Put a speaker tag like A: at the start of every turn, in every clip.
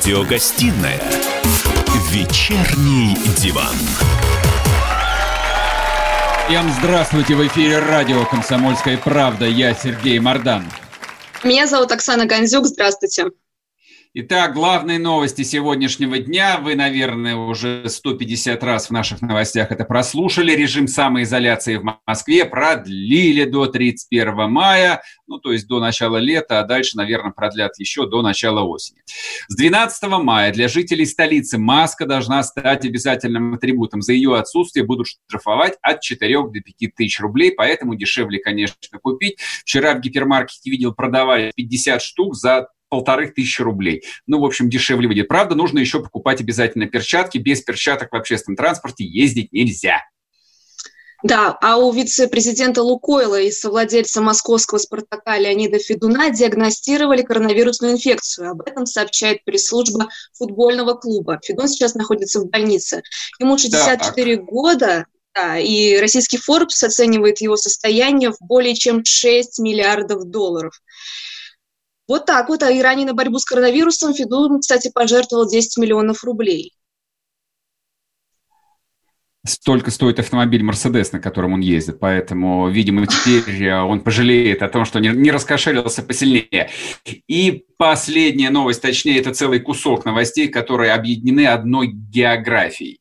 A: Радиогостинная «Вечерний диван».
B: Всем здравствуйте! В эфире радио «Комсомольская правда». Я Сергей Мордан.
C: Меня зовут Оксана Гандзюк. Здравствуйте.
B: Итак, главные новости сегодняшнего дня. Вы, наверное, уже 150 раз в наших новостях это прослушали. Режим самоизоляции в Москве продлили до 31 мая, ну, то есть до начала лета, а дальше, наверное, продлят еще до начала осени. С 12 мая для жителей столицы маска должна стать обязательным атрибутом. За ее отсутствие будут штрафовать от 4 до 5 тысяч рублей, поэтому дешевле, конечно, купить. Вчера в гипермаркете видел, продавали 50 штук за полторы тысячи рублей. Ну, в общем, дешевле выйдет. Правда, нужно еще покупать обязательно перчатки. Без перчаток в общественном транспорте ездить нельзя.
C: Да, а у вице-президента Лукойла и совладельца московского «Спартака» Леонида Федуна диагностировали коронавирусную инфекцию. Об этом сообщает пресс-служба футбольного клуба. Федун сейчас находится в больнице. Ему 64 так. года, да, и российский Forbes оценивает его состояние в более чем 6 миллиардов долларов. Вот так вот. А и ранее на борьбу с коронавирусом Федун, кстати, пожертвовал 10 миллионов рублей.
B: Столько стоит автомобиль Мерседес, на котором он ездит. Поэтому, видимо, теперь э, он пожалеет о том, что не раскошелился посильнее. И последняя новость, точнее, это целый кусок новостей, которые объединены одной географией.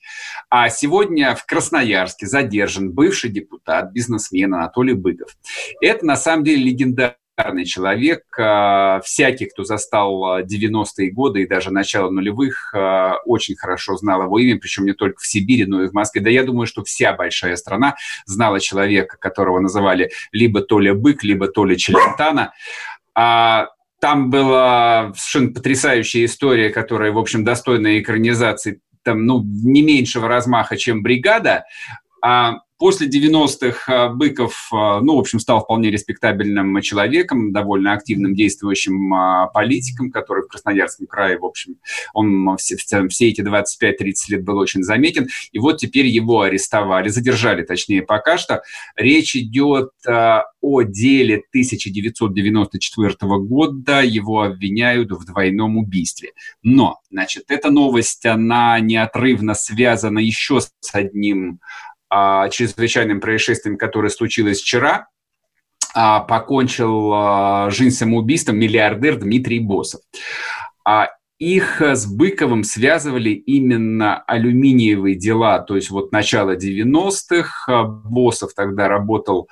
B: А сегодня в Красноярске задержан бывший депутат, бизнесмен Анатолий Быков. Это, на самом деле, легендарный легендарный человек. А, всякий, кто застал 90-е годы и даже начало нулевых, а, очень хорошо знал его имя, причем не только в Сибири, но и в Москве. Да я думаю, что вся большая страна знала человека, которого называли либо Толя Бык, либо Толя Челентана. А, там была совершенно потрясающая история, которая, в общем, достойна экранизации там, ну, не меньшего размаха, чем «Бригада». После 90-х э, Быков, э, ну, в общем, стал вполне респектабельным человеком, довольно активным действующим э, политиком, который в Красноярском крае, в общем, он все, все эти 25-30 лет был очень заметен. И вот теперь его арестовали, задержали, точнее, пока что. Речь идет о деле 1994 года. Его обвиняют в двойном убийстве. Но, значит, эта новость, она неотрывно связана еще с одним а, чрезвычайным происшествием, которое случилось вчера, а, покончил а, жизнь самоубийством миллиардер Дмитрий Босов. А, их с Быковым связывали именно алюминиевые дела, то есть вот начало 90-х. Босов тогда работал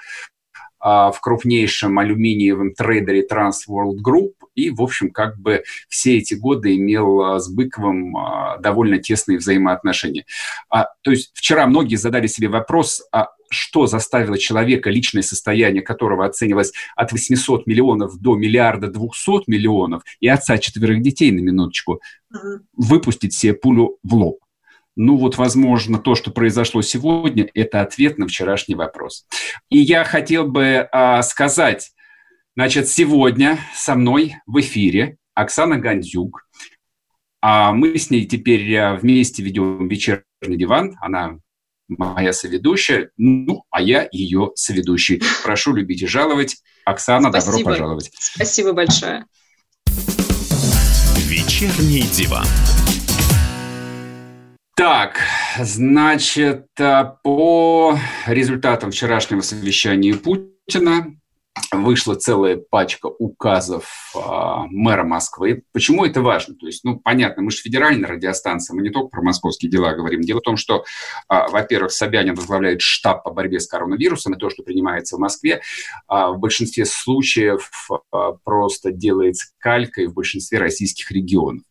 B: в крупнейшем алюминиевом трейдере Trans World Group, и, в общем, как бы все эти годы имел а, с Быковым а, довольно тесные взаимоотношения. А, то есть вчера многие задали себе вопрос, а что заставило человека, личное состояние которого оценивалось от 800 миллионов до миллиарда 200 миллионов, и отца четверых детей, на минуточку, выпустить себе пулю в лоб. Ну вот, возможно, то, что произошло сегодня, это ответ на вчерашний вопрос. И я хотел бы а, сказать, Значит, сегодня со мной в эфире Оксана Гандзюк. А мы с ней теперь э, вместе ведем вечерний диван. Она моя соведущая, ну, а я ее соведущий. Прошу любить и жаловать. Оксана, Спасибо. добро пожаловать.
C: Спасибо большое.
A: Вечерний диван.
B: Так, значит, э, по результатам вчерашнего совещания Путина вышла целая пачка указов э, мэра Москвы. Почему это важно? То есть, ну, понятно, мы же федеральная радиостанция, мы не только про московские дела говорим. Дело в том, что, э, во-первых, Собянин возглавляет штаб по борьбе с коронавирусом, и то, что принимается в Москве, э, в большинстве случаев э, просто делается калькой в большинстве российских регионов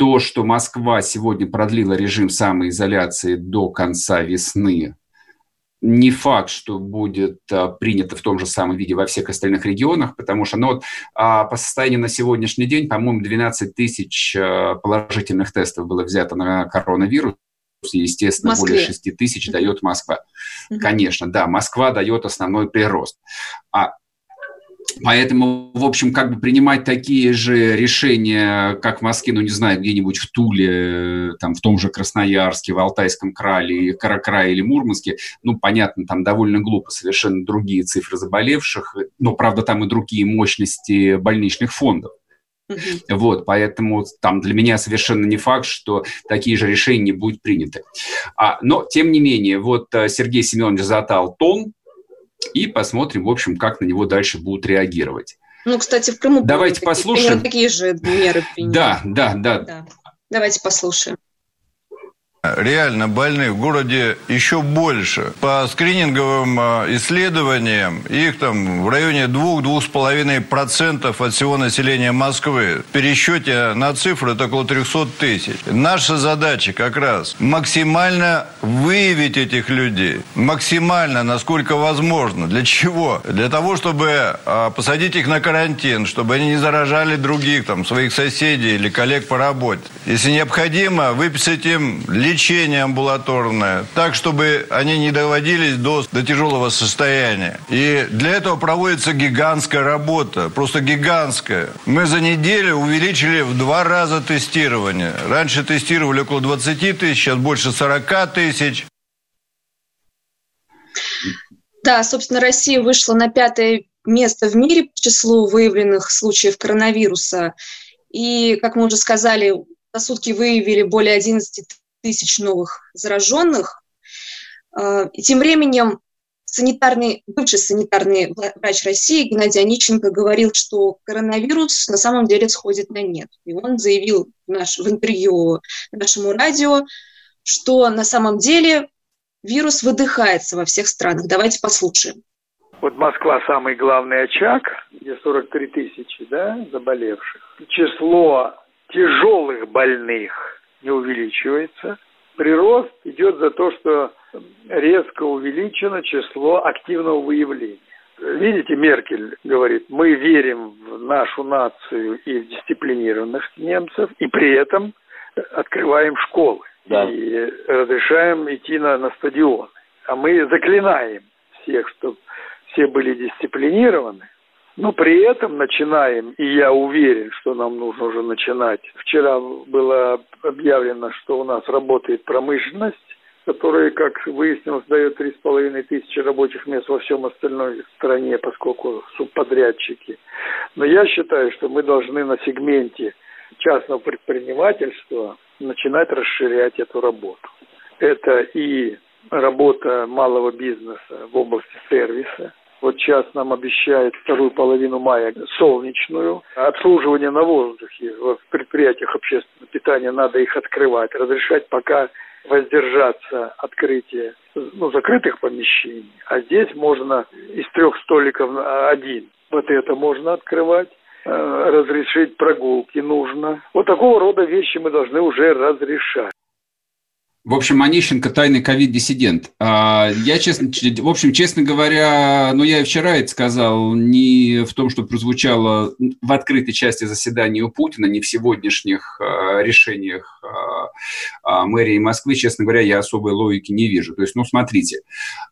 B: то, что Москва сегодня продлила режим самоизоляции до конца весны, не факт, что будет а, принято в том же самом виде во всех остальных регионах, потому что ну, вот, а, по состоянию на сегодняшний день, по-моему, 12 тысяч а, положительных тестов было взято на коронавирус, естественно, более 6 тысяч дает Москва. Угу. Конечно, да, Москва дает основной прирост. А Поэтому, в общем, как бы принимать такие же решения, как в Москве, ну, не знаю, где-нибудь в Туле, там, в том же Красноярске, в Алтайском крае, Каракрае или Мурманске, ну, понятно, там довольно глупо, совершенно другие цифры заболевших, но, правда, там и другие мощности больничных фондов. Вот, поэтому там для меня совершенно не факт, что такие же решения не будут приняты. А, но, тем не менее, вот э, Сергей Семенович затал тон, и посмотрим, в общем, как на него дальше будут реагировать.
C: Ну, кстати, в Крыму
B: Давайте послушаем.
C: такие же меры
B: приняты. Да, да, да, да.
C: Давайте послушаем.
D: Реально больных в городе еще больше. По скрининговым а, исследованиям, их там в районе 2-2,5% от всего населения Москвы. В пересчете на цифры это около 300 тысяч. Наша задача как раз максимально выявить этих людей. Максимально, насколько возможно. Для чего? Для того, чтобы а, посадить их на карантин, чтобы они не заражали других, там, своих соседей или коллег по работе. Если необходимо, выписать им лечение амбулаторное, так, чтобы они не доводились до, до тяжелого состояния. И для этого проводится гигантская работа, просто гигантская. Мы за неделю увеличили в два раза тестирование. Раньше тестировали около 20 тысяч, сейчас больше 40 тысяч.
C: Да, собственно, Россия вышла на пятое место в мире по числу выявленных случаев коронавируса. И, как мы уже сказали, за сутки выявили более 11 тысяч новых зараженных. А, и тем временем санитарный, бывший санитарный врач России Геннадий Онищенко говорил, что коронавирус на самом деле сходит на нет. И он заявил в, наш, в интервью нашему радио, что на самом деле вирус выдыхается во всех странах. Давайте послушаем.
E: Вот Москва самый главный очаг, где 43 тысячи да, заболевших. Число тяжелых больных не увеличивается. Прирост идет за то, что резко увеличено число активного выявления. Видите, Меркель говорит, мы верим в нашу нацию и в дисциплинированных немцев, и при этом открываем школы да. и разрешаем идти на, на стадион. А мы заклинаем всех, чтобы все были дисциплинированы, но при этом начинаем, и я уверен, что нам нужно уже начинать. Вчера было объявлено, что у нас работает промышленность, которая, как выяснилось, дает 3,5 тысячи рабочих мест во всем остальной стране, поскольку субподрядчики. Но я считаю, что мы должны на сегменте частного предпринимательства начинать расширять эту работу. Это и работа малого бизнеса в области сервиса, вот сейчас нам обещают вторую половину мая солнечную. Обслуживание на воздухе в предприятиях общественного питания надо их открывать, разрешать пока воздержаться открытия ну, закрытых помещений. А здесь можно из трех столиков один. Вот это можно открывать э, разрешить прогулки нужно. Вот такого рода вещи мы должны уже разрешать.
B: В общем, Онищенко – тайный ковид-диссидент. А, я, честно, в общем, честно говоря, ну, я и вчера это сказал, не в том, что прозвучало в открытой части заседания у Путина, не в сегодняшних а, решениях а, мэрии Москвы, честно говоря, я особой логики не вижу. То есть, ну, смотрите,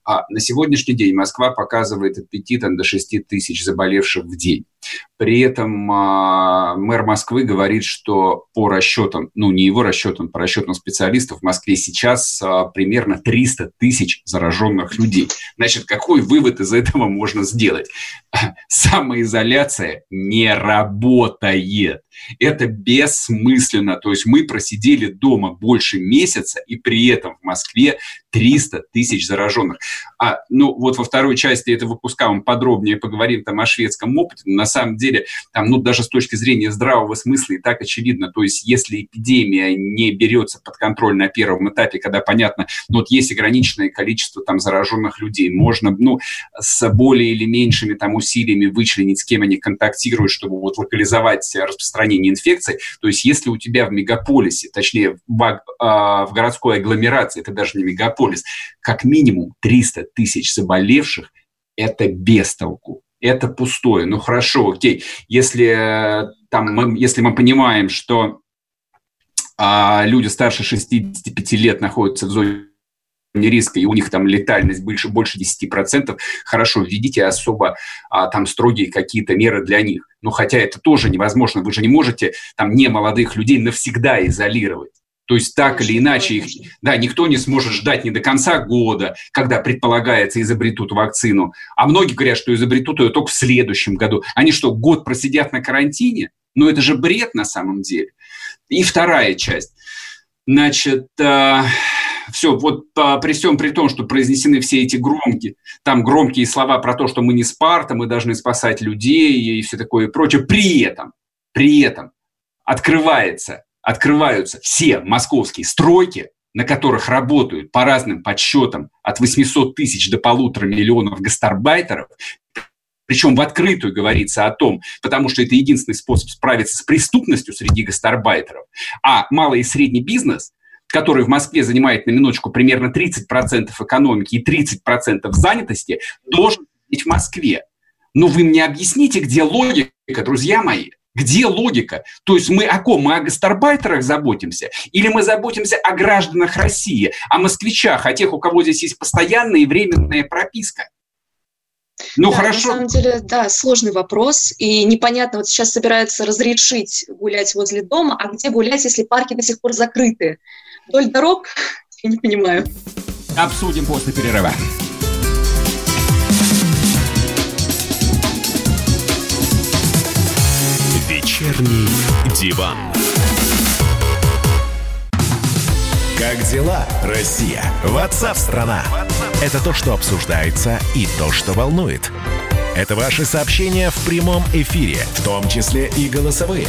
B: на сегодняшний день Москва показывает от 5 там, до 6 тысяч заболевших в день. При этом э, мэр Москвы говорит, что по расчетам, ну не его расчетам, по расчетам специалистов, в Москве сейчас э, примерно 300 тысяч зараженных людей. Значит, какой вывод из этого можно сделать? Самоизоляция не работает. Это бессмысленно. То есть мы просидели дома больше месяца, и при этом в Москве 300 тысяч зараженных. А, ну, вот во второй части этого выпуска мы подробнее поговорим там о шведском опыте. Но на самом деле, там, ну, даже с точки зрения здравого смысла и так очевидно. То есть если эпидемия не берется под контроль на первом этапе, когда понятно, ну, вот есть ограниченное количество там зараженных людей, можно, ну, с более или меньшими там усилиями вычленить, с кем они контактируют, чтобы вот локализовать распространение инфекции. То есть если у тебя в мегаполисе, точнее, в, а, в городской агломерации, это даже не мегаполис, мегаполис, как минимум 300 тысяч заболевших – это без толку. Это пустое. Ну хорошо, окей. Если, э, там, мы, если мы понимаем, что а, люди старше 65 лет находятся в зоне риска, и у них там летальность больше, больше 10%, хорошо, введите особо а, там строгие какие-то меры для них. Но хотя это тоже невозможно, вы же не можете там не молодых людей навсегда изолировать. То есть так или иначе их, да, никто не сможет ждать не до конца года, когда предполагается изобретут вакцину. А многие говорят, что изобретут ее только в следующем году. Они что, год просидят на карантине? Ну это же бред на самом деле. И вторая часть. Значит, э, все, вот э, при всем при том, что произнесены все эти громкие, там громкие слова про то, что мы не Спарта, мы должны спасать людей и все такое и прочее, при этом, при этом открывается открываются все московские стройки, на которых работают по разным подсчетам от 800 тысяч до полутора миллионов гастарбайтеров, причем в открытую говорится о том, потому что это единственный способ справиться с преступностью среди гастарбайтеров, а малый и средний бизнес, который в Москве занимает на минуточку примерно 30% экономики и 30% занятости, должен быть в Москве. Но вы мне объясните, где логика, друзья мои? Где логика? То есть мы о ком? Мы о гастарбайтерах заботимся? Или мы заботимся о гражданах России, о москвичах, о тех, у кого здесь есть постоянная и временная прописка?
C: Ну, да, хорошо. На самом деле, да, сложный вопрос. И непонятно, вот сейчас собираются разрешить гулять возле дома, а где гулять, если парки до сих пор закрыты? Вдоль дорог? Я не понимаю.
A: Обсудим после перерыва. Вечерний диван. Как дела, Россия? Ватсап-страна! Это то, что обсуждается и то, что волнует. Это ваши сообщения в прямом эфире, в том числе и голосовые.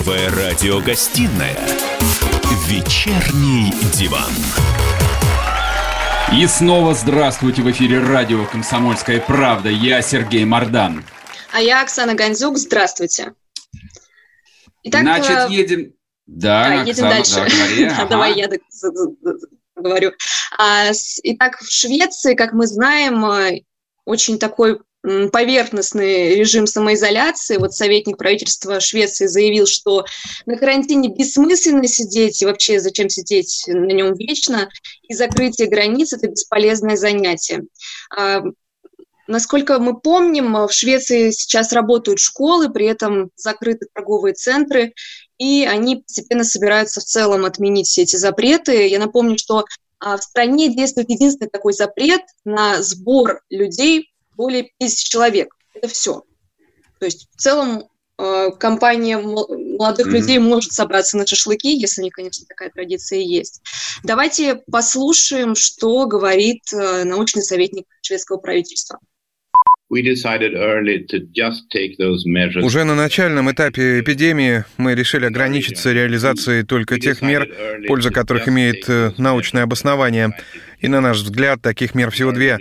A: Первая радиогостинная «Вечерний диван».
B: И снова здравствуйте в эфире радио «Комсомольская правда». Я Сергей Мордан.
C: А я Оксана Гандзюк. Здравствуйте.
B: Итак, Значит, э, едем...
C: Да, да едем Оксана, дальше. Да, говори. Ага. Давай я говорю. А, итак, в Швеции, как мы знаем, э, очень такой поверхностный режим самоизоляции. Вот советник правительства Швеции заявил, что на карантине бессмысленно сидеть, и вообще зачем сидеть на нем вечно, и закрытие границ – это бесполезное занятие. А, насколько мы помним, в Швеции сейчас работают школы, при этом закрыты торговые центры, и они постепенно собираются в целом отменить все эти запреты. Я напомню, что а, в стране действует единственный такой запрет на сбор людей более 50 человек. Это все. То есть в целом э, компания молодых mm-hmm. людей может собраться на шашлыки, если, не, конечно, такая традиция есть. Давайте послушаем, что говорит э, научный советник шведского правительства.
F: Уже на начальном этапе эпидемии мы решили ограничиться реализацией только тех мер, польза которых имеет э, научное обоснование. И, на наш взгляд, таких мер всего две.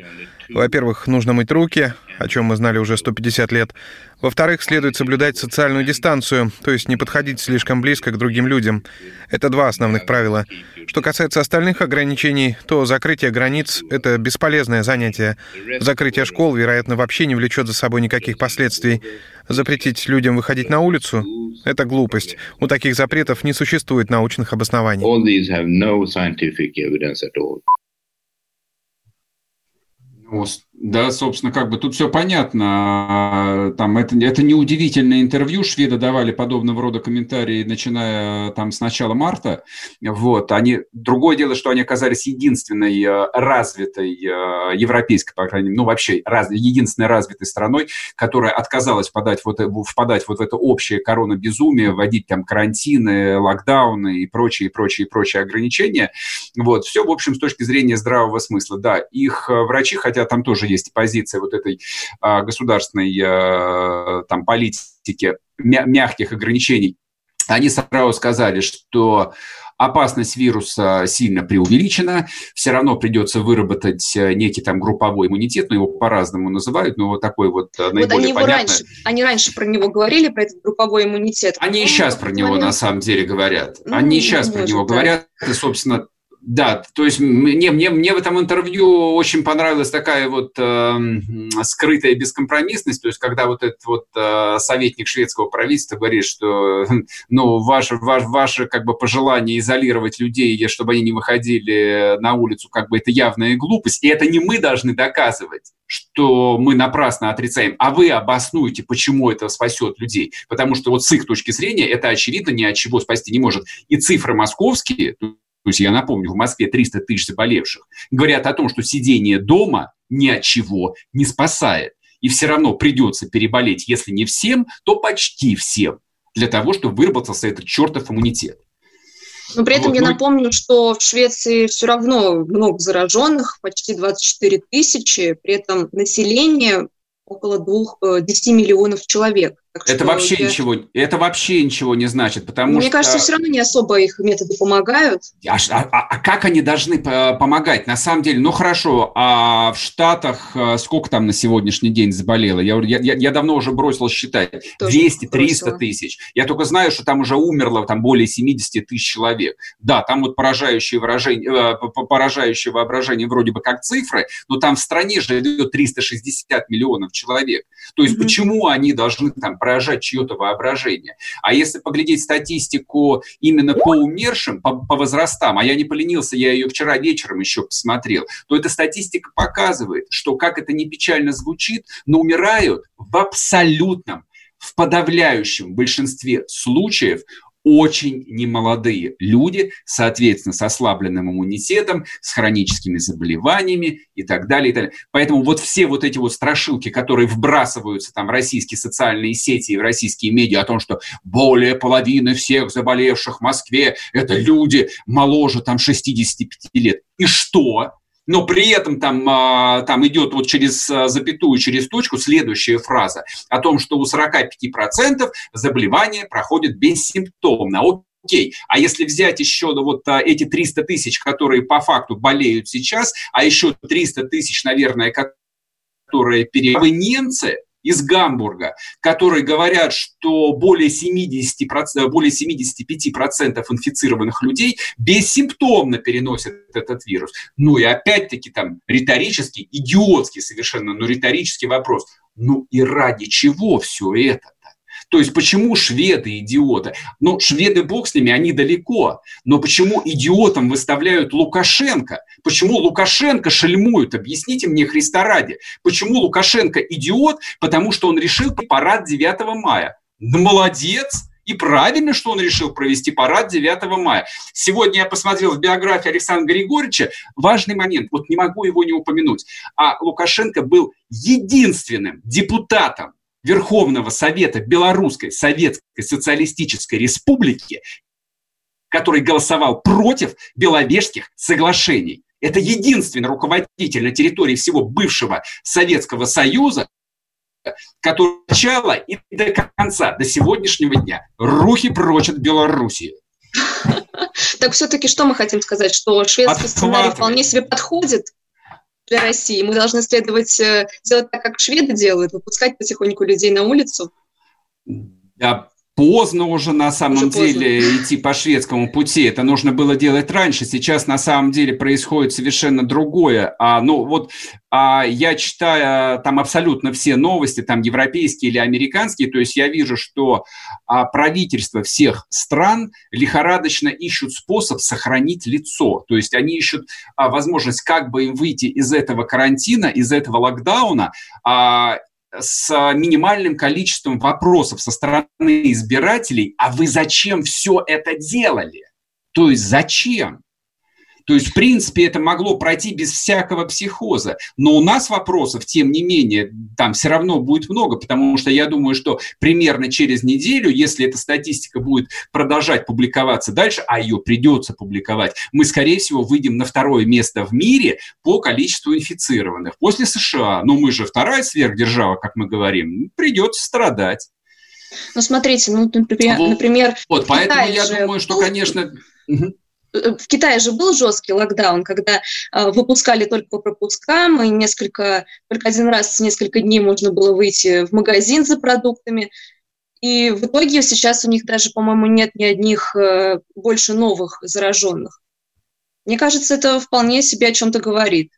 F: Во-первых, нужно мыть руки, о чем мы знали уже 150 лет. Во-вторых, следует соблюдать социальную дистанцию, то есть не подходить слишком близко к другим людям. Это два основных правила. Что касается остальных ограничений, то закрытие границ — это бесполезное занятие. Закрытие школ, вероятно, вообще не влечет за собой никаких последствий. Запретить людям выходить на улицу — это глупость. У таких запретов не существует научных обоснований. Ост.
B: Да, собственно, как бы тут все понятно. Там это, это неудивительное интервью. Шведы давали подобного рода комментарии, начиная там с начала марта. Вот. Они, другое дело, что они оказались единственной э, развитой европейской, по крайней мере, ну вообще раз, единственной развитой страной, которая отказалась подать вот, впадать вот в это общее коронабезумие, вводить там карантины, локдауны и прочие, прочие, прочие ограничения. Вот. Все, в общем, с точки зрения здравого смысла. Да, их врачи, хотя там тоже есть позиция вот этой а, государственной а, там политики мягких ограничений, они сразу сказали, что опасность вируса сильно преувеличена, все равно придется выработать э, некий там групповой иммунитет, но его по-разному называют, но вот такой вот, э, вот наиболее
C: они понятный. Раньше, они раньше про него говорили, про этот групповой иммунитет.
B: Они и сейчас про него на самом деле говорят. Ну, они и сейчас про него да. говорят, и, собственно, да, то есть мне, мне, мне в этом интервью очень понравилась такая вот э, скрытая бескомпромиссность, то есть когда вот этот вот э, советник шведского правительства говорит, что ну, ваше, ваше, ваше как бы пожелание изолировать людей, чтобы они не выходили на улицу, как бы это явная глупость, и это не мы должны доказывать что мы напрасно отрицаем, а вы обоснуете, почему это спасет людей. Потому что вот с их точки зрения это, очевидно, ни от чего спасти не может. И цифры московские, то есть я напомню, в Москве 300 тысяч заболевших, говорят о том, что сидение дома ни от чего не спасает. И все равно придется переболеть, если не всем, то почти всем, для того, чтобы выработался этот чертов иммунитет.
C: Но при этом вот, я ну... напомню, что в Швеции все равно много зараженных, почти 24 тысячи, при этом население около двух, 10 э, миллионов человек.
B: Так это вообще я... ничего, это вообще ничего не значит, потому
C: Мне
B: что...
C: кажется, все равно не особо их методы помогают.
B: А, а, а как они должны помогать? На самом деле, ну хорошо, а в Штатах э, сколько там на сегодняшний день заболело? Я, я, я давно уже бросил считать. 200-300 тысяч. Я только знаю, что там уже умерло там более 70 тысяч человек. Да, там вот поражающее, выражение, э, поражающее воображение вроде бы как цифры, но там в стране живет 360 миллионов человек. То есть mm-hmm. почему они должны там поражать чье-то воображение. А если поглядеть статистику именно по умершим, по, по возрастам, а я не поленился, я ее вчера вечером еще посмотрел, то эта статистика показывает, что, как это не печально звучит, но умирают в абсолютном в подавляющем большинстве случаев очень немолодые люди, соответственно, с ослабленным иммунитетом, с хроническими заболеваниями и так далее. И так далее. Поэтому вот все вот эти вот страшилки, которые вбрасываются там в российские социальные сети и в российские медиа о том, что более половины всех заболевших в Москве – это люди моложе там 65 лет. И что? Но при этом там, а, там идет вот через а, запятую, через точку следующая фраза о том, что у 45% заболевания проходят бессимптомно. Окей, а если взять еще вот а, эти 300 тысяч, которые по факту болеют сейчас, а еще 300 тысяч, наверное, которые перевы из Гамбурга, которые говорят, что более, 70%, более 75% инфицированных людей бессимптомно переносят этот вирус. Ну и опять-таки там риторический, идиотский совершенно, но риторический вопрос. Ну и ради чего все это? То есть почему шведы идиоты? Ну, шведы, бог с ними, они далеко. Но почему идиотом выставляют Лукашенко? Почему Лукашенко шельмуют? Объясните мне, Христа ради. Почему Лукашенко идиот? Потому что он решил парад 9 мая. Да молодец! И правильно, что он решил провести парад 9 мая. Сегодня я посмотрел в биографии Александра Григорьевича. Важный момент, вот не могу его не упомянуть. А Лукашенко был единственным депутатом Верховного Совета Белорусской Советской Социалистической Республики, который голосовал против Беловежских соглашений. Это единственный руководитель на территории всего бывшего Советского Союза, который начала и до конца, до сегодняшнего дня, рухи прочь от Белоруссии.
C: Так все-таки что мы хотим сказать? Что шведский сценарий вполне себе подходит для России. Мы должны следовать, э, делать так, как шведы делают, выпускать потихоньку людей на улицу.
B: Да, поздно уже на самом уже деле поздно. идти по шведскому пути. Это нужно было делать раньше. Сейчас на самом деле происходит совершенно другое. А, ну вот а, я читаю там абсолютно все новости, там европейские или американские, то есть я вижу, что а, правительства всех стран лихорадочно ищут способ сохранить лицо. То есть они ищут а, возможность, как бы им выйти из этого карантина, из этого локдауна, а, с минимальным количеством вопросов со стороны избирателей, а вы зачем все это делали? То есть зачем? То есть, в принципе, это могло пройти без всякого психоза. Но у нас вопросов, тем не менее, там все равно будет много, потому что я думаю, что примерно через неделю, если эта статистика будет продолжать публиковаться дальше, а ее придется публиковать, мы, скорее всего, выйдем на второе место в мире по количеству инфицированных. После США, но мы же вторая сверхдержава, как мы говорим, придется страдать.
C: Ну, смотрите, ну, например... Вот, например
B: вот поэтому я думаю, что, конечно...
C: Э, в Китае же был жесткий локдаун, когда э, выпускали только по пропускам, и несколько, только один раз несколько дней можно было выйти в магазин за продуктами. И в итоге сейчас у них даже, по-моему, нет ни одних э, больше новых зараженных. Мне кажется, это вполне себе о чем-то говорит.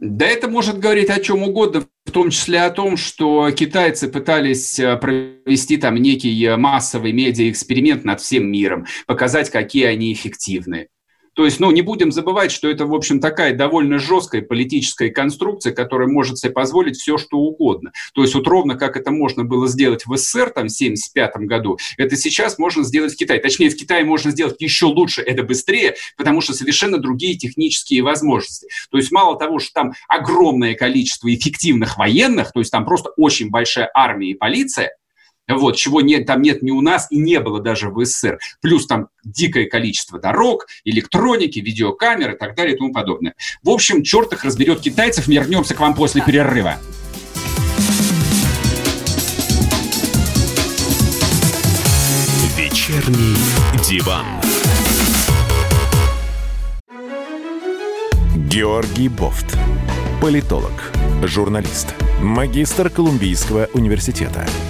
B: Да это может говорить о чем угодно, в том числе о том, что китайцы пытались э, провести там некий э, массовый медиа-эксперимент над всем миром, показать, какие они эффективны. То есть, ну, не будем забывать, что это, в общем, такая довольно жесткая политическая конструкция, которая может себе позволить все, что угодно. То есть, вот ровно как это можно было сделать в СССР там, в 1975 году, это сейчас можно сделать в Китае. Точнее, в Китае можно сделать еще лучше, это быстрее, потому что совершенно другие технические возможности. То есть, мало того, что там огромное количество эффективных военных, то есть там просто очень большая армия и полиция, вот, чего нет, там нет ни у нас и не было даже в СССР. Плюс там дикое количество дорог, электроники, видеокамер и так далее и тому подобное. В общем, черт их разберет китайцев. Вернемся к вам после перерыва.
A: Вечерний диван. Георгий Бофт. Политолог, журналист, магистр Колумбийского университета –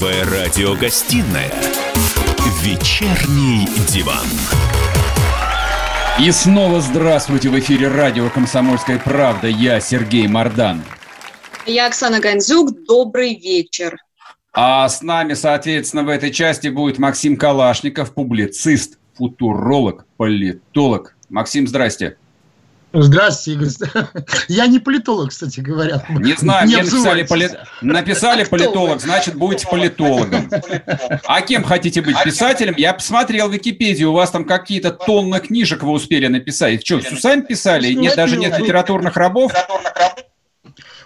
A: Первая радиогостинная «Вечерний диван».
B: И снова здравствуйте в эфире радио «Комсомольская правда». Я Сергей Мордан.
C: Я Оксана Гандзюк. Добрый вечер.
B: А с нами, соответственно, в этой части будет Максим Калашников, публицист, футуролог, политолог. Максим, здрасте.
G: Здравствуйте, Игорь. Я не политолог, кстати говоря.
B: Не знаю, не мне написали, поли... написали политолог, значит, будете политологом. А кем хотите быть? Писателем? Я посмотрел в Википедии, у вас там какие-то тонны книжек вы успели написать. Что, все сами писали? Нет, даже нет литературных рабов?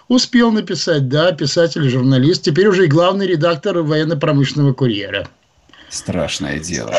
G: Успел написать, да, писатель, журналист. Теперь уже и главный редактор военно-промышленного курьера.
B: Страшное дело.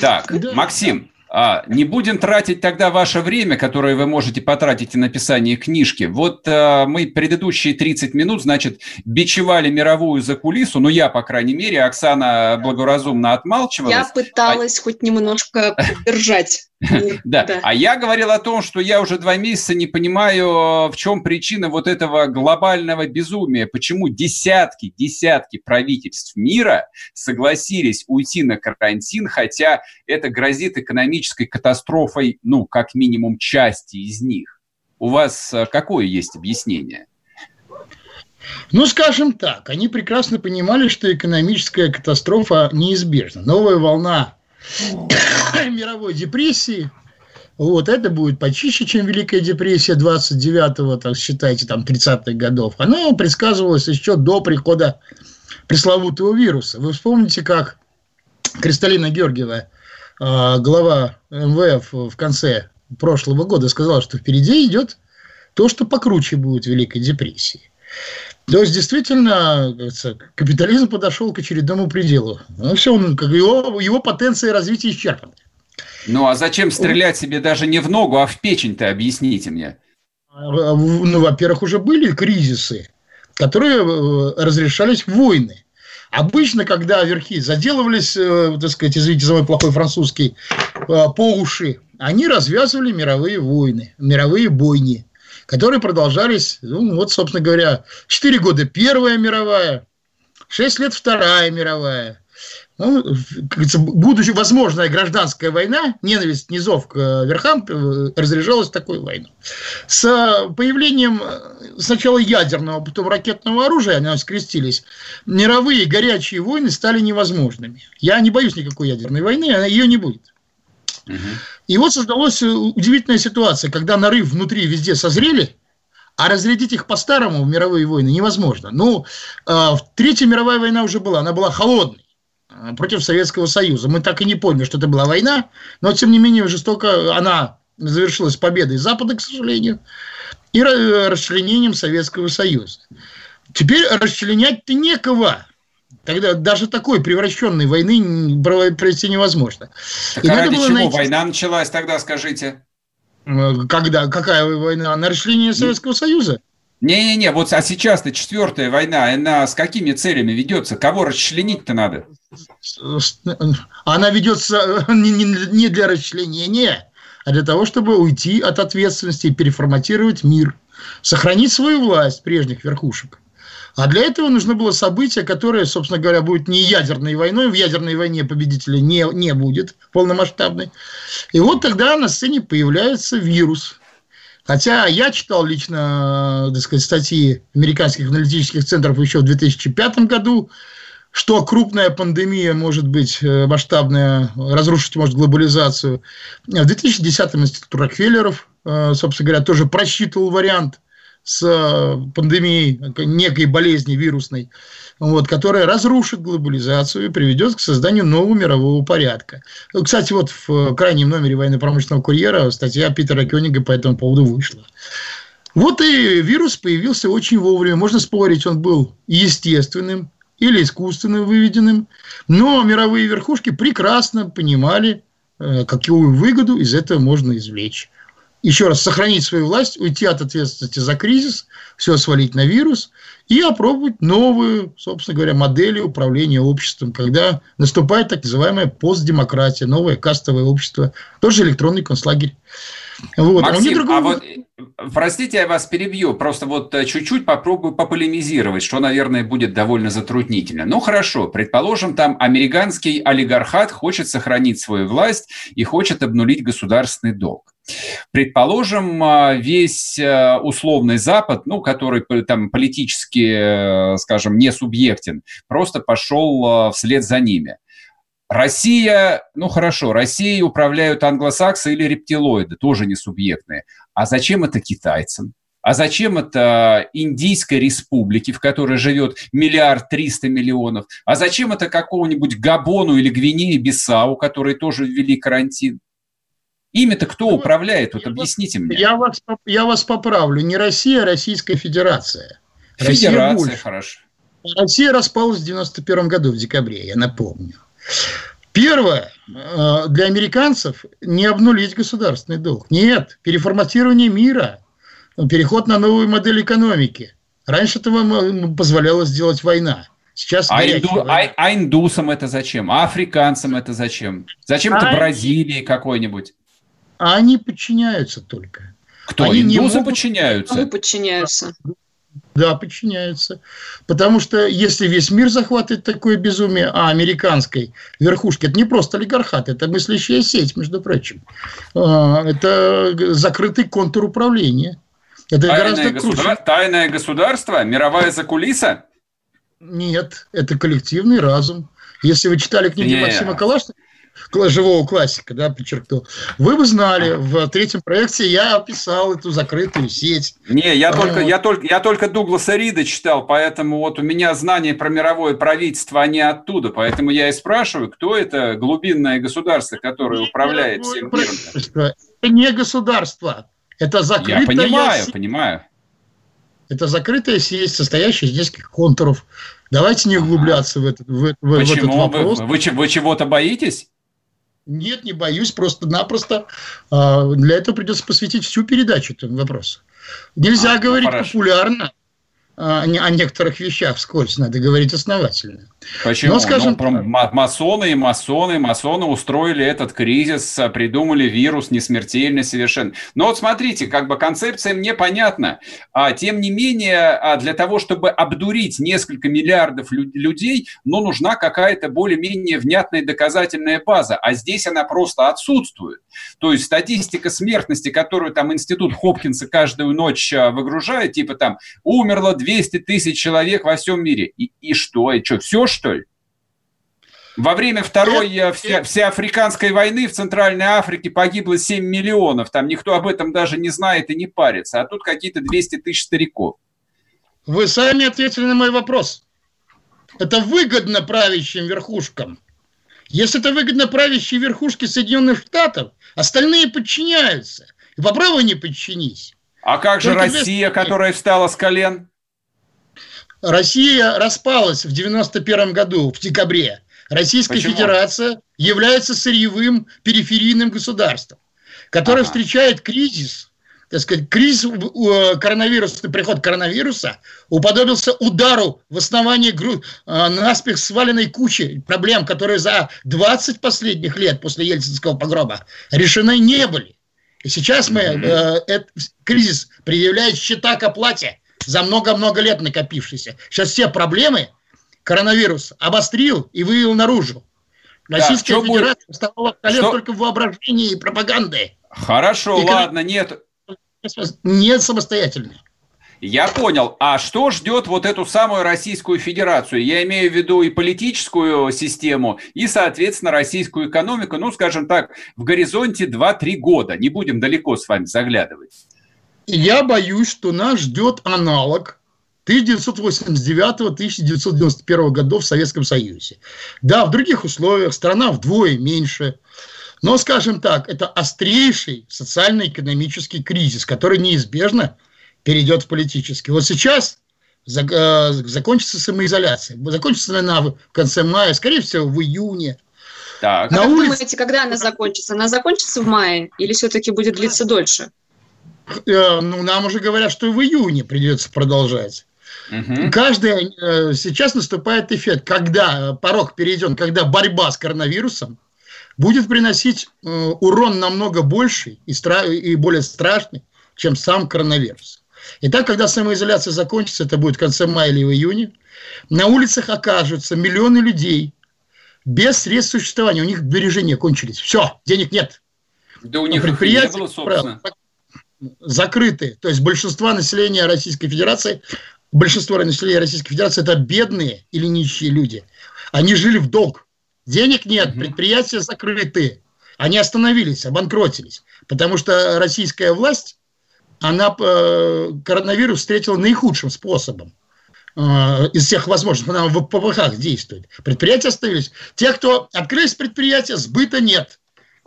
B: Так, Максим, а, не будем тратить тогда ваше время, которое вы можете потратить на написание книжки. Вот а, мы предыдущие 30 минут, значит, бичевали мировую за кулису, ну я, по крайней мере, Оксана благоразумно отмалчивалась.
C: Я пыталась а... хоть немножко поддержать.
B: Да. а я говорил о том, что я уже два месяца не понимаю, в чем причина вот этого глобального безумия, почему десятки, десятки правительств мира согласились уйти на карантин, хотя это грозит экономической катастрофой, ну, как минимум, части из них. У вас э, какое есть объяснение?
G: Ну, скажем так, они прекрасно понимали, что экономическая катастрофа неизбежна. Новая волна мировой депрессии. Вот, это будет почище, чем Великая депрессия 29-го, так считайте, там, 30-х годов. Она предсказывалась еще до прихода пресловутого вируса. Вы вспомните, как Кристалина Георгиева, глава МВФ в конце прошлого года, сказала, что впереди идет то, что покруче будет Великой депрессии. То есть, действительно, капитализм подошел к очередному пределу. Ну, все, он, как его, его потенция развития исчерпана.
B: Ну, а зачем стрелять себе даже не в ногу, а в печень-то, объясните мне.
G: А, ну, во-первых, уже были кризисы, которые э, разрешались войны. Обычно, когда верхи заделывались, э, так сказать, извините за мой плохой французский, э, по уши, они развязывали мировые войны, мировые бойни которые продолжались, ну, вот, собственно говоря, 4 года Первая мировая, 6 лет Вторая мировая. Ну, будущая возможная гражданская война, ненависть низов к верхам э, разряжалась такой войной. С появлением сначала ядерного, потом ракетного оружия, они скрестились, мировые горячие войны стали невозможными. Я не боюсь никакой ядерной войны, ее не будет. И вот создалась э, удивительная ситуация, когда нарыв внутри везде созрели, а разрядить их по-старому в мировые войны невозможно. Ну, э, Третья мировая война уже была, она была холодной э, против Советского Союза. Мы так и не поняли, что это была война, но, тем не менее, жестоко она завершилась победой Запада, к сожалению, и расчленением Советского Союза. Теперь расчленять-то некого. Тогда даже такой превращенной войны провести невозможно.
B: Так И а ради чего найти... война началась тогда, скажите?
G: Э, когда? Какая война? На расчленение Советского Союза?
B: Не-не-не, вот а сейчас-то четвертая война, она с какими целями ведется? Кого расчленить-то надо?
G: Она ведется э, не для расчленения, а для того, чтобы уйти от ответственности и переформатировать мир, сохранить свою власть прежних верхушек. А для этого нужно было событие, которое, собственно говоря, будет не ядерной войной. В ядерной войне победителя не, не будет полномасштабной. И вот тогда на сцене появляется вирус. Хотя я читал лично, так сказать, статьи американских аналитических центров еще в 2005 году, что крупная пандемия может быть э, масштабная, разрушить может глобализацию. В 2010-м институт Рокфеллеров, э, собственно говоря, тоже просчитывал вариант – с э, пандемией некой болезни вирусной, вот, которая разрушит глобализацию и приведет к созданию нового мирового порядка. Кстати, вот в крайнем номере военно-промышленного курьера статья Питера Кёнига по этому поводу вышла. Вот и вирус появился очень вовремя. Можно спорить, он был естественным или искусственным выведенным. Но мировые верхушки прекрасно понимали, э, какую выгоду из этого можно извлечь еще раз сохранить свою власть, уйти от ответственности за кризис, все свалить на вирус и опробовать новую, собственно говоря, модель управления обществом, когда наступает так называемая постдемократия, новое кастовое общество, тоже электронный концлагерь.
B: Вот. А Максим, а, другого... а вот, простите, я вас перебью, просто вот э, чуть-чуть попробую пополемизировать, что, наверное, будет довольно затруднительно. Ну, хорошо, предположим, там американский олигархат хочет сохранить свою власть и хочет обнулить государственный долг. Предположим, а, весь э, условный Запад, ну, который там политически, э, скажем, не субъектен, просто пошел вслед за ними. Россия, ну хорошо, Россией управляют англосаксы или рептилоиды, тоже не субъектные. А зачем это китайцам? А зачем это Индийской республике, в которой живет миллиард триста миллионов? А зачем это какому-нибудь Габону или Гвинее Бисау, которые тоже ввели карантин? Ими-то кто ну, управляет? Вот объясните мне.
G: Я вас, я вас поправлю. Не Россия, а Российская Федерация.
B: Федерация, хорошо.
G: Россия распалась в 91 году, в декабре, я напомню. Первое, э, для американцев не обнулить государственный долг. Нет, переформатирование мира, переход на новую модель экономики. Раньше это вам позволяло сделать война. Сейчас
B: а, инду, а, а индусам это зачем? А африканцам это зачем? Зачем это а Бразилии какой-нибудь?
G: А они подчиняются только.
B: Кто?
G: Они
B: Индусы могут... подчиняются?
C: Они подчиняются.
G: Да, подчиняются. Потому что если весь мир захватывает такое безумие, а американской верхушки, это не просто олигархат, это мыслящая сеть, между прочим. А, это закрытый контур управления.
B: Это тайное гораздо государ... круче. Тайное государство? Мировая закулиса?
G: Нет, это коллективный разум. Если вы читали книги Нет. Максима Калашникова, живого классика, да, подчеркнул. Вы бы знали, в третьем проекте я описал эту закрытую сеть.
B: Не, я, вот. только, я, только, я только Дугласа Рида читал, поэтому вот у меня знания про мировое правительство, они оттуда, поэтому я и спрашиваю, кто это глубинное государство, которое управляет всем миром?
G: Это не государство, это закрытая
B: Я понимаю, сеть. понимаю.
G: Это закрытая сеть, состоящая из нескольких контуров. Давайте не углубляться в, этот, в, в, в этот вопрос.
B: Вы, вы, вы чего-то боитесь?
G: Нет, не боюсь, просто-напросто а, для этого придется посвятить всю передачу этому вопросу. Нельзя а, говорить ну, популярно, о некоторых вещах вскользь, надо говорить основательно.
B: Почему? Но, скажем, ну, масоны и масоны, масоны устроили этот кризис, а, придумали вирус несмертельный совершенно. Но вот смотрите, как бы концепция мне понятна. А, тем не менее, а, для того, чтобы обдурить несколько миллиардов людей, ну, нужна какая-то более-менее внятная доказательная база. А здесь она просто отсутствует. То есть статистика смертности, которую там институт Хопкинса каждую ночь а, выгружает, типа там умерло 200 тысяч человек во всем мире. И, и что? И что, все, что ли? Во время Второй э, вся, всеафриканской войны в Центральной Африке погибло 7 миллионов. Там никто об этом даже не знает и не парится. А тут какие-то 200 тысяч стариков.
G: Вы сами ответили на мой вопрос. Это выгодно правящим верхушкам. Если это выгодно правящей верхушке Соединенных Штатов, остальные подчиняются. И попробуй не подчинись.
B: А как же Только Россия, без... которая встала с колен?
G: Россия распалась в 91 году, в декабре. Российская Почему? Федерация является сырьевым периферийным государством, которое ага. встречает кризис, так сказать, кризис э, коронавирусный приход коронавируса уподобился удару в основании гру, э, наспех сваленной кучи проблем, которые за 20 последних лет после Ельцинского погрома решены не были. И сейчас мы э, этот кризис предъявляет счета к оплате за много-много лет накопившийся. Сейчас все проблемы коронавирус обострил и вывел наружу. Российская да, Федерация будет? вставала в колен что? только в воображении и пропаганды.
B: Хорошо, и ладно, нет.
G: Нет самостоятельной.
B: Я понял. А что ждет вот эту самую Российскую Федерацию? Я имею в виду и политическую систему, и, соответственно, российскую экономику, ну, скажем так, в горизонте 2-3 года. Не будем далеко с вами заглядывать.
G: Я боюсь, что нас ждет аналог 1989-1991 годов в Советском Союзе. Да, в других условиях страна вдвое меньше, но, скажем так, это острейший социально-экономический кризис, который неизбежно перейдет в политический. Вот сейчас э, закончится самоизоляция. Закончится она в конце мая, скорее всего, в июне.
C: Так. А как улице... думаете, когда она закончится? Она закончится в мае или все-таки будет длиться дольше?
G: Э, ну, нам уже говорят, что в июне придется продолжать. Угу. Каждый, э, сейчас наступает эффект, когда порог перейден, когда борьба с коронавирусом будет приносить урон намного больший и, стра- и более страшный, чем сам коронавирус. Итак, когда самоизоляция закончится, это будет в конце мая или в июне, на улицах окажутся миллионы людей без средств существования. У них сбережения кончились. Все, денег нет.
B: Да у них предприятия, не было, собственно.
G: Закрыты. То есть большинство населения Российской Федерации, большинство населения Российской Федерации это бедные или нищие люди. Они жили в долг. Денег нет, угу. предприятия закрыты. Они остановились, обанкротились. Потому что российская власть она э, коронавирус встретила наихудшим способом э, из всех возможных. Она в ПВХ действует. Предприятия оставились. Те, кто открылись предприятия, сбыта нет.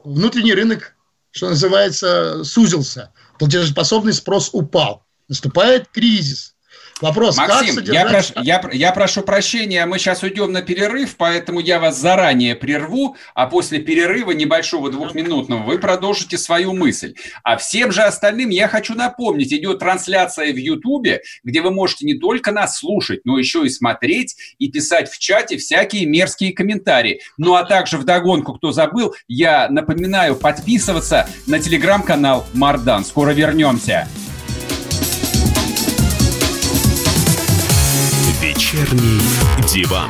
G: Внутренний рынок, что называется, сузился. Платежеспособный спрос упал. Наступает кризис.
B: Вопрос, Максим, как я, прош, я, я прошу прощения, мы сейчас уйдем на перерыв, поэтому я вас заранее прерву, а после перерыва небольшого двухминутного вы продолжите свою мысль. А всем же остальным я хочу напомнить, идет трансляция в Ютубе, где вы можете не только нас слушать, но еще и смотреть и писать в чате всякие мерзкие комментарии. Ну а также в догонку, кто забыл, я напоминаю подписываться на телеграм-канал Мардан. Скоро вернемся.
A: Вечерний диван.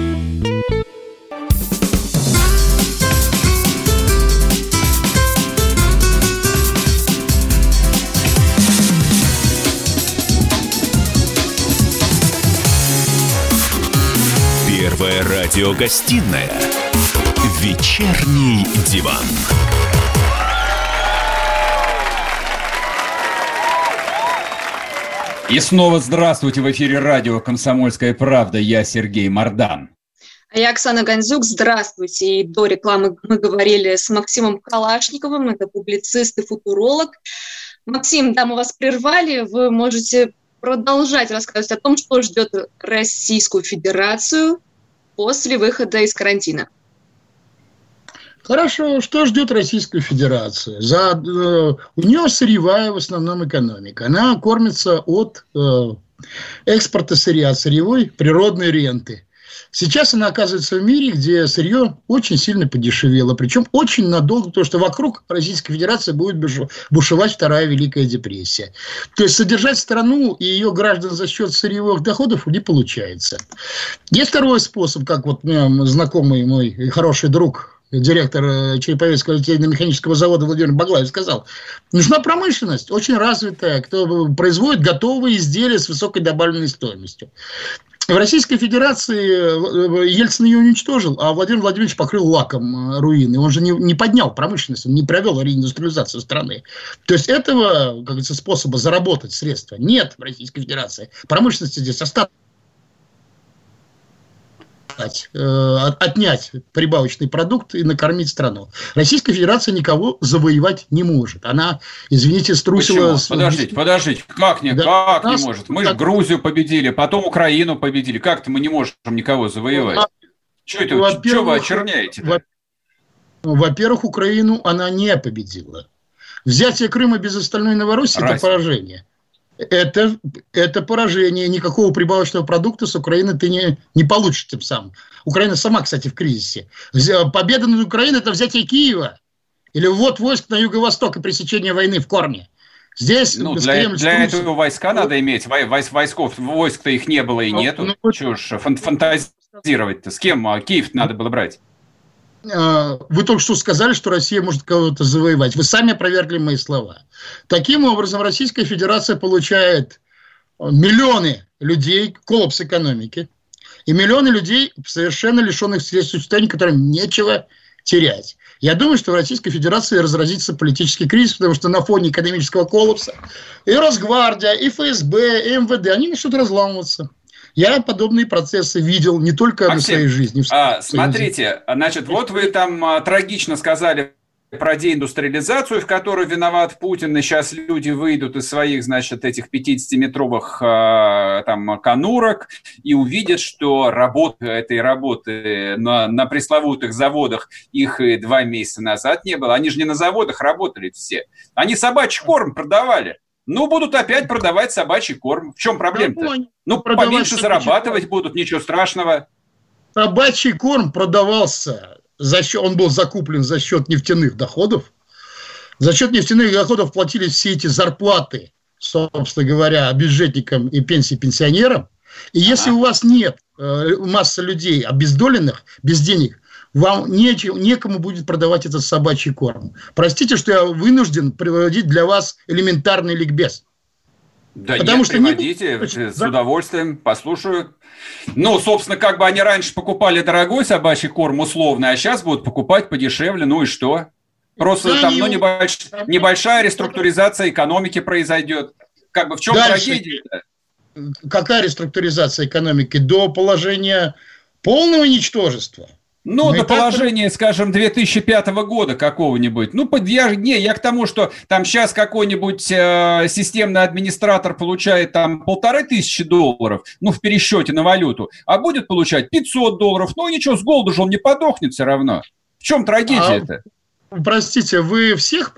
A: Радиогостинная «Вечерний диван».
B: И снова здравствуйте в эфире радио «Комсомольская правда». Я Сергей Мордан.
C: А я Оксана Гонзюк. Здравствуйте. И до рекламы мы говорили с Максимом Калашниковым. Это публицист и футуролог. Максим, да, мы вас прервали. Вы можете продолжать рассказывать о том, что ждет Российскую Федерацию после выхода из карантина.
G: Хорошо, что ждет Российская Федерация? За, э, у нее сырьевая в основном экономика. Она кормится от э, экспорта сырья, сырьевой природной ренты. Сейчас она оказывается в мире, где сырье очень сильно подешевело, причем очень надолго, потому что вокруг Российской Федерации будет бушевать вторая Великая депрессия. То есть содержать страну и ее граждан за счет сырьевых доходов не получается. Есть второй способ, как вот знакомый мой хороший друг директор э, Череповецкого литейно-механического завода Владимир Баглаев сказал, нужна промышленность, очень развитая, кто производит готовые изделия с высокой добавленной стоимостью. В Российской Федерации э, Ельцин ее уничтожил, а Владимир Владимирович покрыл лаком э, руины. Он же не, не поднял промышленность, он не провел реиндустриализацию страны. То есть этого, как говорится, способа заработать средства нет в Российской Федерации. Промышленности здесь остаток отнять, э, отнять прибавочный продукт и накормить страну. Российская Федерация никого завоевать не может. Она, извините, струсила...
B: Почему? Подождите, подождите. Как, не, да, как нас... не может? Мы же Грузию победили, потом Украину победили. Как-то мы не можем никого завоевать? Ну, что это? Что вы очерняете? -то?
G: Во-первых, Украину она не победила. Взятие Крыма без остальной Новороссии – это поражение это, это поражение. Никакого прибавочного продукта с Украины ты не, не получишь тем самым. Украина сама, кстати, в кризисе. Победа над Украиной – это взятие Киева. Или ввод войск на юго-восток и пресечение войны в корне. Здесь
B: ну, для, для этого войска надо иметь. Войс, войсков, войск-то их не было и ну, нету. Ну, ж фантазировать-то? С кем а Киев надо было брать?
G: А, вы только что сказали, что Россия может кого-то завоевать. Вы сами опровергли мои слова. Таким образом, Российская Федерация получает миллионы людей, коллапс экономики, и миллионы людей, совершенно лишенных средств существования, которым нечего терять. Я думаю, что в Российской Федерации разразится политический кризис, потому что на фоне экономического коллапса и Росгвардия, и ФСБ, и МВД, они начнут разламываться. Я подобные процессы видел не только Максим, на своей жизни.
B: А, смотрите, значит, вот вы там а, трагично сказали про деиндустриализацию, в которой виноват Путин, и сейчас люди выйдут из своих, значит, этих 50-метровых э, там конурок и увидят, что работы этой работы на, на пресловутых заводах их и два месяца назад не было. Они же не на заводах работали все. Они собачий корм продавали. Ну, будут опять продавать собачий корм. В чем проблема-то? Ну, поменьше зарабатывать корм. будут, ничего страшного.
G: Собачий корм продавался, за счет, он был закуплен за счет нефтяных доходов. За счет нефтяных доходов платились все эти зарплаты, собственно говоря, бюджетникам и пенсии пенсионерам. И если ага. у вас нет э, массы людей обездоленных, без денег, вам нечем, некому будет продавать этот собачий корм. Простите, что я вынужден приводить для вас элементарный ликбез.
B: Да Потому нет, что приводите, не... с удовольствием послушаю. Ну, собственно, как бы они раньше покупали дорогой собачий корм условно, а сейчас будут покупать подешевле, ну и что? Просто да, там ну, небольш... небольшая реструктуризация экономики произойдет. Как бы в чем трагедия-то?
G: Какая реструктуризация экономики? До положения полного ничтожества –
B: ну, до положения, так... скажем, 2005 года какого-нибудь. Ну, я, не, я к тому, что там сейчас какой-нибудь э, системный администратор получает там полторы тысячи долларов, ну, в пересчете на валюту, а будет получать 500 долларов. Ну, ничего, с голоду же он не подохнет все равно. В чем трагедия-то?
G: А, простите, вы всех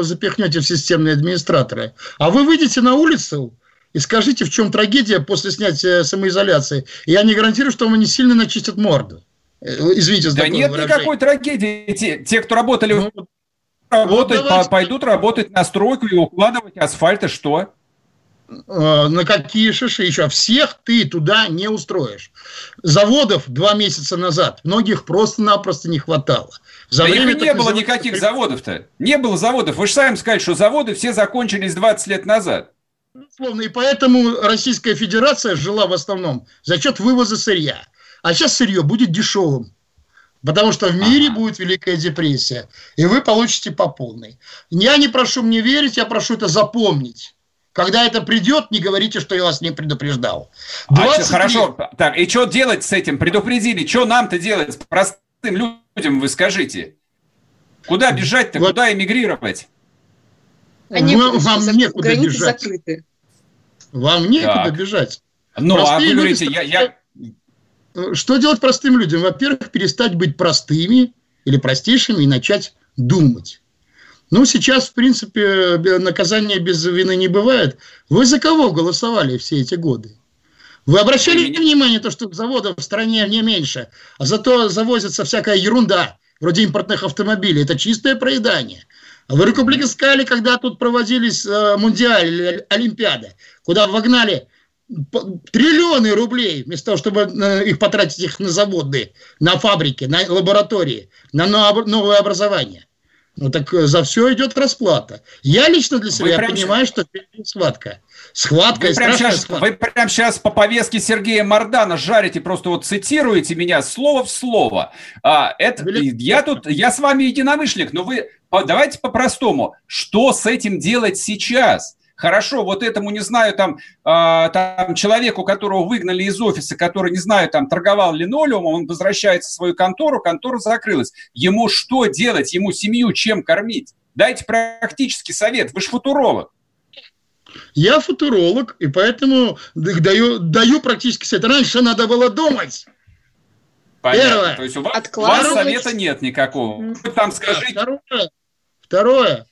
G: запихнете в системные администраторы, а вы выйдете на улицу и скажите, в чем трагедия после снятия самоизоляции. Я не гарантирую, что вам не сильно начистят морду.
B: Э, извините за Да нет выражение. никакой трагедии. Те, те кто работали, ну, работать, вот пойдут работать на стройку и укладывать асфальт, и что?
G: Э, на какие шиши еще? Всех ты туда не устроишь. Заводов два месяца назад многих просто-напросто не хватало.
B: За да время их не было заводов... никаких заводов-то. Не было заводов. Вы же сами сказали, что заводы все закончились 20 лет назад.
G: Безусловно, и поэтому Российская Федерация жила в основном за счет вывоза сырья. А сейчас сырье будет дешевым. Потому что в мире ага. будет Великая депрессия. И вы получите по полной. Я не прошу мне верить, я прошу это запомнить. Когда это придет, не говорите, что я вас не предупреждал.
B: 20 а что, хорошо. Так, и что делать с этим? Предупредили. Что нам-то делать? Простым людям вы скажите. Куда бежать-то? Вот. Куда эмигрировать?
G: А некуда, вам некуда бежать. Закрыты. Вам некуда так. бежать.
B: Ну, Простые а вы говорите, я, я,
G: что делать простым людям? Во-первых, перестать быть простыми или простейшими и начать думать. Ну, сейчас, в принципе, наказания без вины не бывает. Вы за кого голосовали все эти годы? Вы обращали меня... внимание, то, что заводов в стране не меньше, а зато завозится всякая ерунда, вроде импортных автомобилей. Это чистое проедание. А в Республике Скали, когда тут проводились э, мундиаль, Олимпиада, куда вогнали триллионы рублей, вместо того, чтобы э, их потратить их на заводы, на фабрики, на лаборатории, на новое образование. Ну так э, за все идет расплата. Я лично для себя понимаю, сейчас... что это схватка. Схватка
B: вы прям, сейчас, схватка. вы прям сейчас по повестке Сергея Мардана жарите, просто вот цитируете меня слово в слово. А, это, я тут, я с вами единомышленник, но вы давайте по-простому. Что с этим делать сейчас? Хорошо, вот этому, не знаю, там, э, там человеку, которого выгнали из офиса, который, не знаю, там, торговал линолеумом, он возвращается в свою контору, контора закрылась. Ему что делать? Ему семью чем кормить? Дайте практический совет. Вы же футуролог.
G: Я футуролог, и поэтому даю, даю практически совет. Раньше надо было думать.
B: Понятно. Первое. То есть у вас, у вас совета нет никакого. Вы там скажите.
G: Второе. Второе.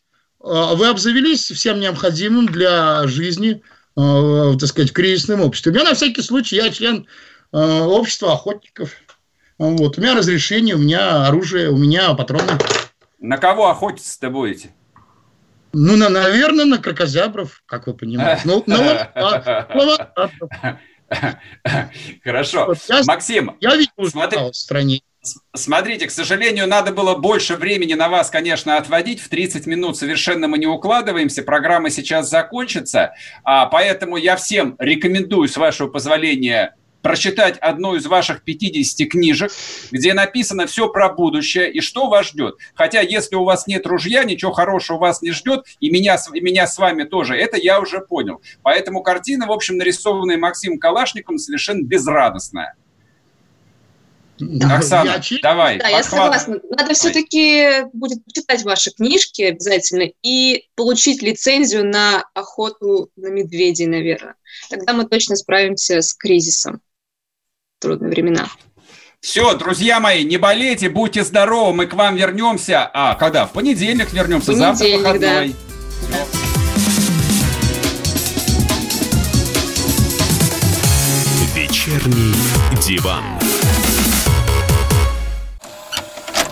G: А, вы обзавелись всем необходимым для жизни, а, так сказать, в кризисном обществе. У меня на всякий случай, я член а, общества охотников. Вот. У меня разрешение, у меня оружие, у меня патроны.
B: На кого охотиться-то будете?
G: Ну, на, наверное, на крокозябров, как вы понимаете. Ну, на
B: Хорошо. Максим,
G: я видел в стране.
B: Смотрите, к сожалению, надо было больше времени на вас, конечно, отводить. В 30 минут совершенно мы не укладываемся. Программа сейчас закончится. А, поэтому я всем рекомендую, с вашего позволения, прочитать одну из ваших 50 книжек, где написано все про будущее и что вас ждет. Хотя, если у вас нет ружья, ничего хорошего вас не ждет, и меня, и меня с вами тоже, это я уже понял. Поэтому картина, в общем, нарисованная Максимом Калашниковым, совершенно безрадостная. Оксана, я, давай.
C: Да, я согласна. Надо все-таки будет почитать ваши книжки обязательно и получить лицензию на охоту на медведей, наверное. Тогда мы точно справимся с кризисом в трудные времена.
B: Все, друзья мои, не болейте, будьте здоровы, мы к вам вернемся. А, когда? В понедельник вернемся, понедельник, завтра выходной. Да.
A: Вечерний диван.